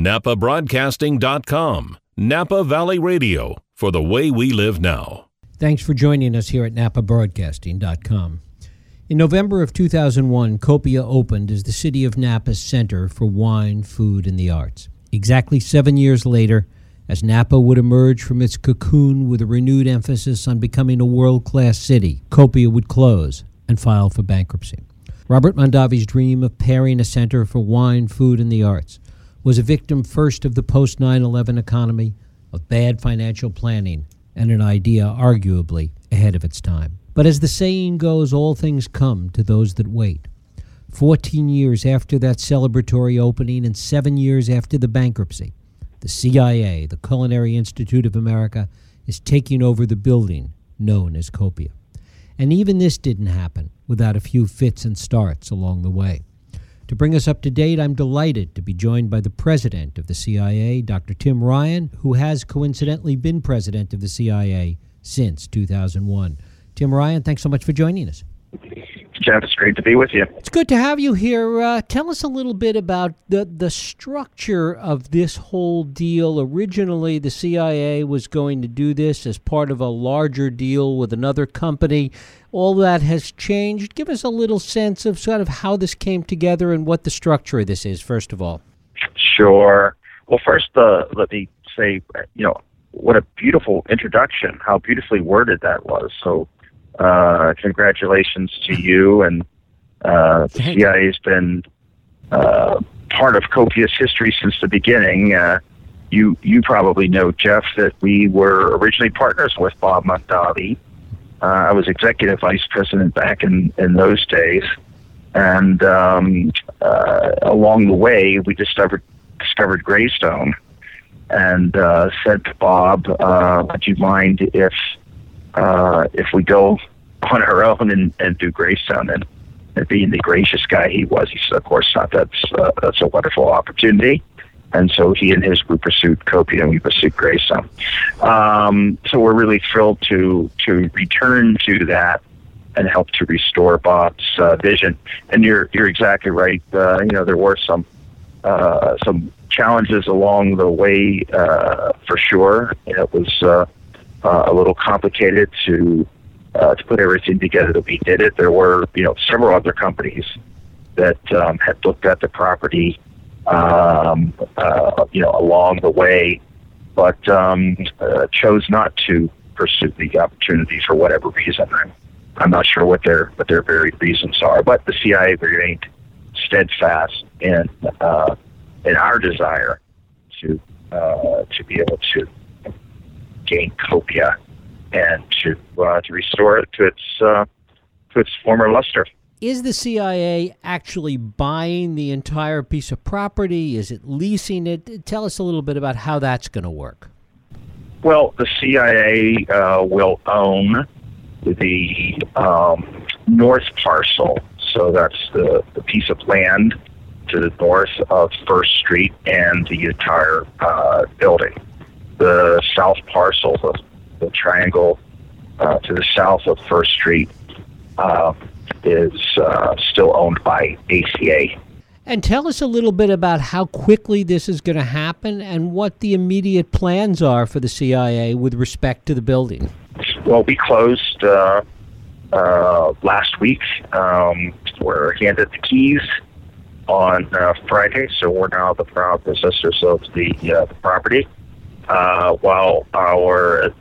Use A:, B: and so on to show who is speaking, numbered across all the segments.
A: NapaBroadcasting.com. Napa Valley Radio for the way we live now.
B: Thanks for joining us here at NapaBroadcasting.com. In November of 2001, Copia opened as the city of Napa's center for wine, food, and the arts. Exactly seven years later, as Napa would emerge from its cocoon with a renewed emphasis on becoming a world class city, Copia would close and file for bankruptcy. Robert Mondavi's dream of pairing a center for wine, food, and the arts was a victim first of the post 9 11 economy, of bad financial planning, and an idea arguably ahead of its time. But as the saying goes, all things come to those that wait. Fourteen years after that celebratory opening and seven years after the bankruptcy, the CIA, the Culinary Institute of America, is taking over the building known as Copia. And even this didn't happen without a few fits and starts along the way. To bring us up to date, I'm delighted to be joined by the president of the CIA, Dr. Tim Ryan, who has coincidentally been president of the CIA since 2001. Tim Ryan, thanks so much for joining us.
C: Jeff, it's great to be with you.
B: It's good to have you here. Uh, tell us a little bit about the, the structure of this whole deal. Originally, the CIA was going to do this as part of a larger deal with another company. All that has changed. Give us a little sense of sort of how this came together and what the structure of this is, first of all.
C: Sure. Well, first, uh, let me say, you know, what a beautiful introduction, how beautifully worded that was. So, uh, congratulations to you and uh, the CIA has been uh, part of Copia's history since the beginning. Uh, you you probably know Jeff that we were originally partners with Bob Mondavi. Uh, I was executive vice president back in in those days, and um, uh, along the way we discovered discovered Greystone, and uh, said to Bob, uh, "Would you mind if uh, if we go on our own and, and do Greystone?" And, and being the gracious guy he was, he said, "Of course not. That's uh, that's a wonderful opportunity." And so he and his group pursued Copia, and we pursued Greystone. Um, so we're really thrilled to to return to that and help to restore Bob's uh, vision. And you're you're exactly right. Uh, you know, there were some uh, some challenges along the way uh, for sure. It was uh, a little complicated to uh, to put everything together that we did it. There were you know several other companies that um, had looked at the property um, uh, you know along the way, but um, uh, chose not to pursue the opportunity for whatever reason. I'm, I'm not sure what their what their very reasons are, but the CIA remained steadfast in uh, in our desire to uh, to be able to gain copia and to uh, to restore it to its uh, to its former luster.
B: Is the CIA actually buying the entire piece of property? Is it leasing it? Tell us a little bit about how that's going to work.
C: Well, the CIA uh, will own the um, north parcel, so that's the, the piece of land to the north of First Street and the entire uh, building. The south parcel, the, the triangle uh, to the south of First Street, uh, is uh, still owned by ACA.
B: And tell us a little bit about how quickly this is going to happen and what the immediate plans are for the CIA with respect to the building.
C: Well, we closed uh, uh, last week. Um, we're handed the keys on uh, Friday, so we're now the proud possessors of the, uh, the property. Uh, while our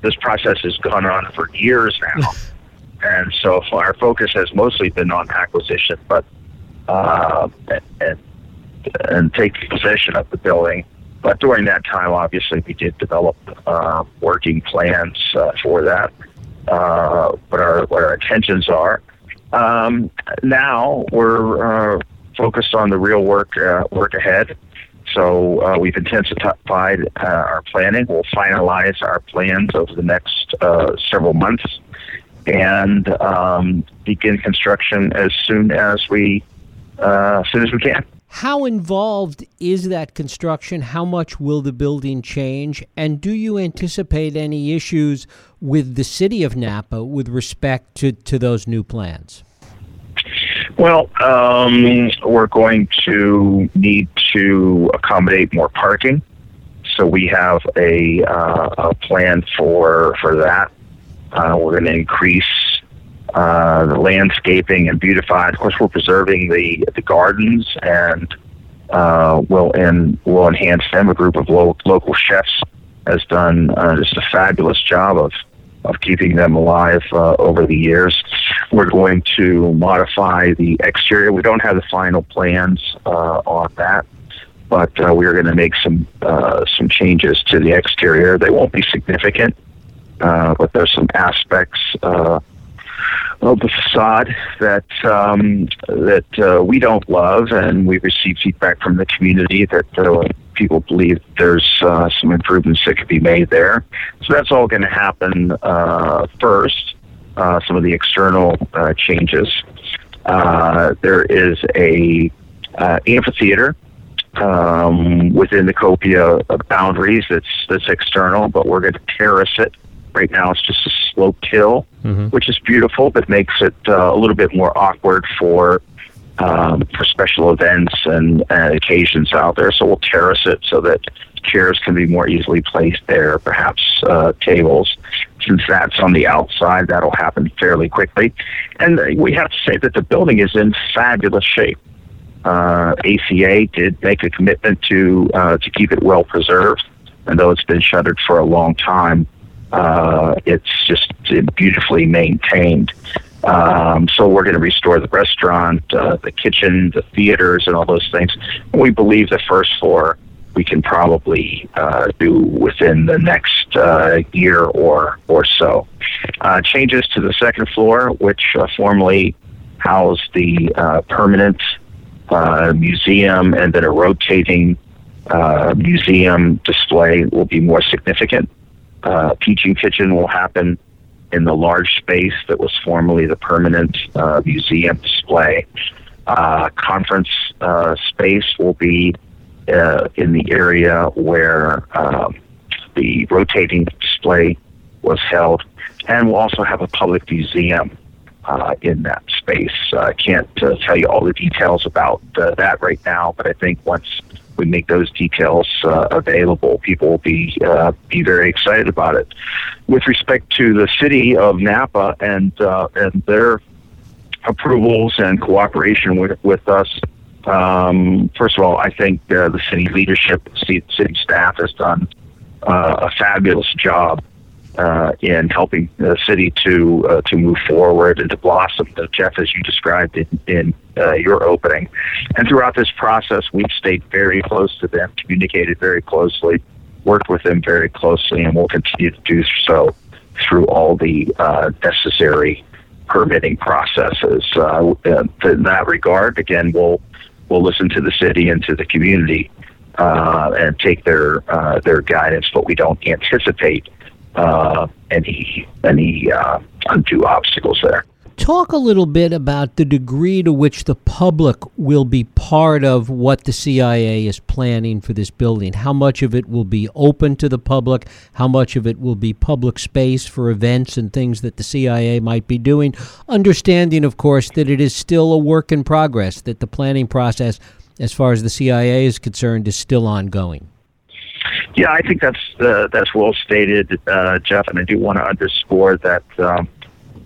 C: this process has gone on for years now, and so our focus has mostly been on acquisition, but uh, and, and taking possession of the building. But during that time, obviously, we did develop uh, working plans uh, for that. Uh, what our what our intentions are. Um, now we're uh, focused on the real work uh, work ahead. So uh, we've intensified uh, our planning. We'll finalize our plans over the next uh, several months and um, begin construction as soon as we uh, as soon as we can.
B: How involved is that construction? How much will the building change? And do you anticipate any issues with the city of Napa with respect to, to those new plans?
C: Well, um, we're going to need to accommodate more parking. So we have a, uh, a plan for for that. Uh, we're going to increase uh, the landscaping and beautify. Of course, we're preserving the the gardens and uh, will and will enhance them. A group of lo- local chefs has done uh, just a fabulous job of of keeping them alive uh, over the years. We're going to modify the exterior. We don't have the final plans uh, on that, but uh, we are going to make some uh, some changes to the exterior. They won't be significant, uh, but there's some aspects uh, of the facade that um, that we don't love, and we've received feedback from the community that people believe there's uh, some improvements that could be made there. So that's all going to happen uh, first. Uh, some of the external uh, changes. Uh, there is a uh, amphitheater um, within the Copia boundaries that's that's external, but we're going to terrace it. Right now, it's just a sloped hill,
B: Mhm.
C: which is beautiful, but makes it uh, a little bit more awkward for um, for special events and, and occasions out there. So we'll terrace it so that chairs can be more easily placed there, perhaps uh, tables. Since that's on the outside, that'll happen fairly quickly. And we have to say that the building is in fabulous shape. Uh, ACA did make a commitment to uh, to keep it well preserved, and though it's been shuttered for a long time, uh, it's just beautifully maintained. Um, so we're going to restore the restaurant, uh, the kitchen, the theaters, and all those things. We believe the first floor we can probably uh, do within the next uh, year or or so. Uh, changes to the second floor, which uh, formerly housed the uh, permanent uh, museum and then a rotating uh, museum display, will be more significant. Uh, teaching kitchen will happen in the large space that was formerly the permanent uh, museum display. Uh, conference uh, space will be uh, in the area where um, the rotating display was held, and we'll also have a public museum uh, in that space. I can't uh, tell you all the details about uh, that right now, but I think once we make those details uh, available, people will be uh, be very excited about it. With respect to the city of Napa and uh, and their approvals and cooperation with with us, um, first of all, I think uh, the city leadership, city, city staff has done uh, a fabulous job uh, in helping the city to uh, to move forward and to blossom. Uh, Jeff, as you described in, in uh, your opening, and throughout this process, we've stayed very close to them, communicated very closely, worked with them very closely, and will continue to do so through all the uh, necessary permitting processes. Uh, in that regard, again, we'll we'll listen to the city and to the community uh, and take their uh, their guidance, but we don't anticipate uh, any any uh, undue obstacles there.
B: Talk a little bit about the degree to which the public will be part of what the CIA is planning for this building. How much of it will be open to the public? How much of it will be public space for events and things that the CIA might be doing? Understanding, of course, that it is still a work in progress, that the planning process, as far as the CIA is concerned, is still ongoing.
C: Yeah, I think that's uh, that's well stated, uh, Jeff, and I do want to underscore that um,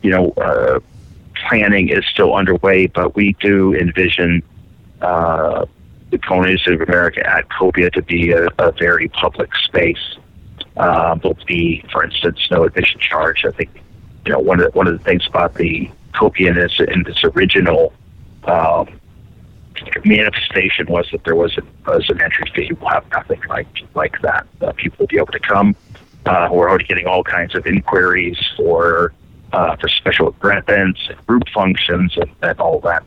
C: you know uh, planning is still underway, but we do envision uh, the Culinary of America at Copia to be a, a very public space. Uh, there'll be, for instance, no admission charge. I think you know one of the, one of the things about the Copia is in its original um, manifestation was that there was, a, was an entry fee. We'll have nothing like like that. Uh, people will be able to come. Uh, we're already getting all kinds of inquiries for uh, for special events, and group functions, and, and all that.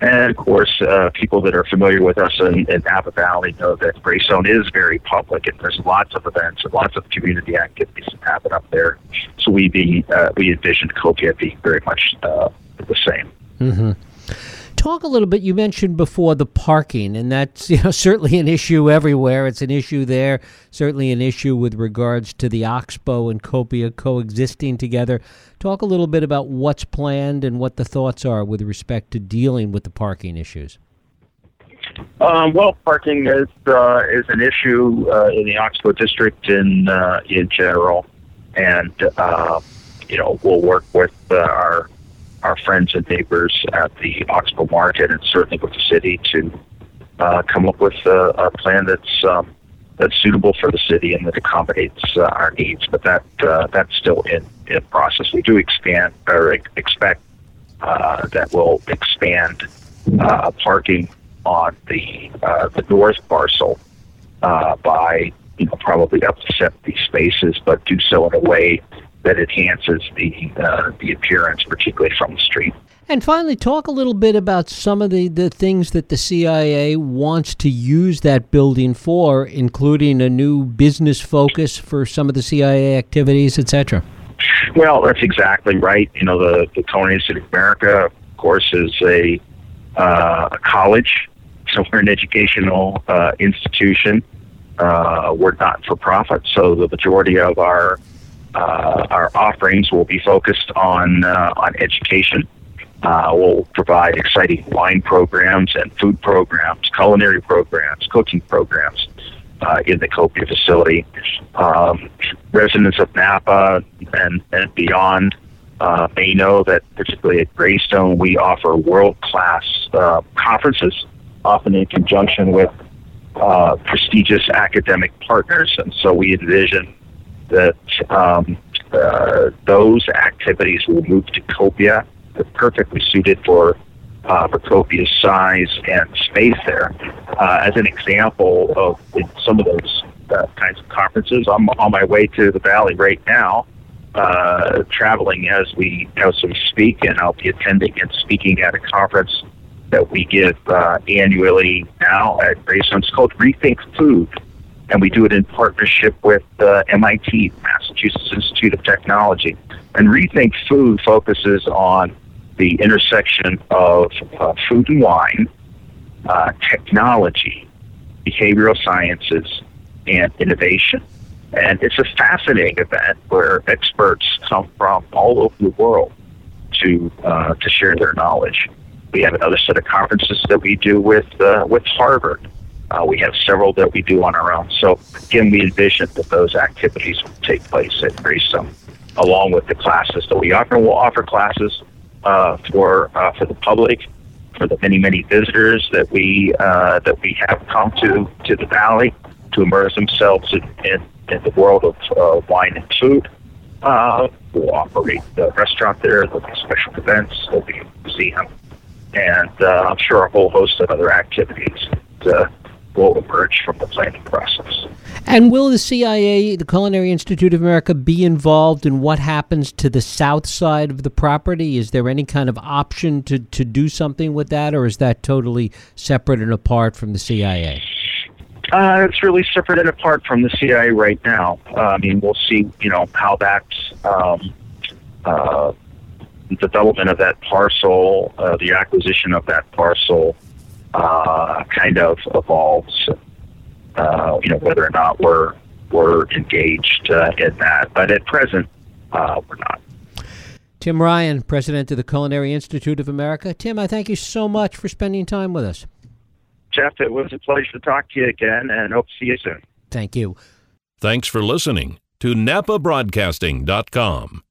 C: And of course, uh, people that are familiar with us in, in Napa Valley know that Greystone is very public, and there's lots of events and lots of community activities that happen up there. So we be uh, we envisioned Copia being very much uh, the same.
B: Mm-hmm. Talk a little bit. You mentioned before the parking, and that's you know certainly an issue everywhere. It's an issue there, certainly an issue with regards to the Oxbow and Copia coexisting together. Talk a little bit about what's planned and what the thoughts are with respect to dealing with the parking issues.
C: Um, well, parking is uh, is an issue uh, in the Oxbow district in uh, in general, and uh, you know we'll work with uh, our our friends and neighbors at the Oxbow market, and certainly with the city to uh, come up with a, a plan that's um, that's suitable for the city and that accommodates our needs. But that that's still in in process. We do expand or expect that we'll expand parking on the uh, the north parcel uh, by you know probably up to 70 spaces, but do so in a way that enhances the uh, the appearance, particularly from the street.
B: And finally, talk a little bit about some of the, the things that the CIA wants to use that building for, including a new business focus for some of the CIA activities, etc.
C: Well, that's exactly right. You know, the, the Culinary Institute of America, of course, is a, uh, a college so we're an educational uh, institution. Uh, we're not for profit, so the majority of our uh, our offerings will be focused on uh, on education. Uh, we'll provide exciting wine programs and food programs, culinary programs, cooking programs uh, in the Copia facility. Um, residents of Napa and, and beyond uh, may know that, particularly at Greystone, we offer world class uh, conferences often in conjunction with prestigious academic partners. And so we envision that um, uh, those activities will move to Copia. They're perfectly suited for uh, for Copia's size and space there. Uh, as an example of some of those uh, kinds of conferences, I'm on my way to the Valley right now, uh, traveling as we as we speak, and I'll be attending and speaking at a conference that we give uh, annually now at. It's called Rethink Food, and we do it in partnership with uh, MIT, Massachusetts Institute of Technology. And Rethink Food focuses on the intersection of uh, food and wine, uh, technology, behavioral sciences, and innovation. And it's a fascinating event where experts come from all over the world to uh, to share their knowledge. We have another set of conferences that we do with uh, with Harvard. Uh, we have several that we do on our own. So again, we envision that those activities will take place at Greystone, along with the classes that we offer. We'll offer classes uh, for uh, for the public, for the many many visitors that we uh, that we have come to to the valley to immerse themselves in, in, in the world of wine and food. Uh, we'll operate the restaurant there. There'll be special events. There'll be a museum and uh, I'm sure a whole host of other activities will emerge from the planning process.
B: And will the CIA, the Culinary Institute of America, be involved in what happens to the south side of the property? Is there any kind of option to, to do something with that, or is that totally separate and apart from the CIA?
C: Uh, it's really separate and apart from the CIA right now. Uh, I mean, we'll see, you know, how that um, uh, development of that parcel, uh, the acquisition of that parcel, uh, kind of evolves. Uh, you know whether or not we're we're engaged uh, in that, but at present uh, we're not.
B: Tim Ryan, president of the Culinary Institute of America. Tim, I thank you so much for spending time with us.
C: Jeff, it was a pleasure to talk to you again, and hope to see you soon.
B: Thank you.
A: Thanks for listening to NapaBroadcasting.com.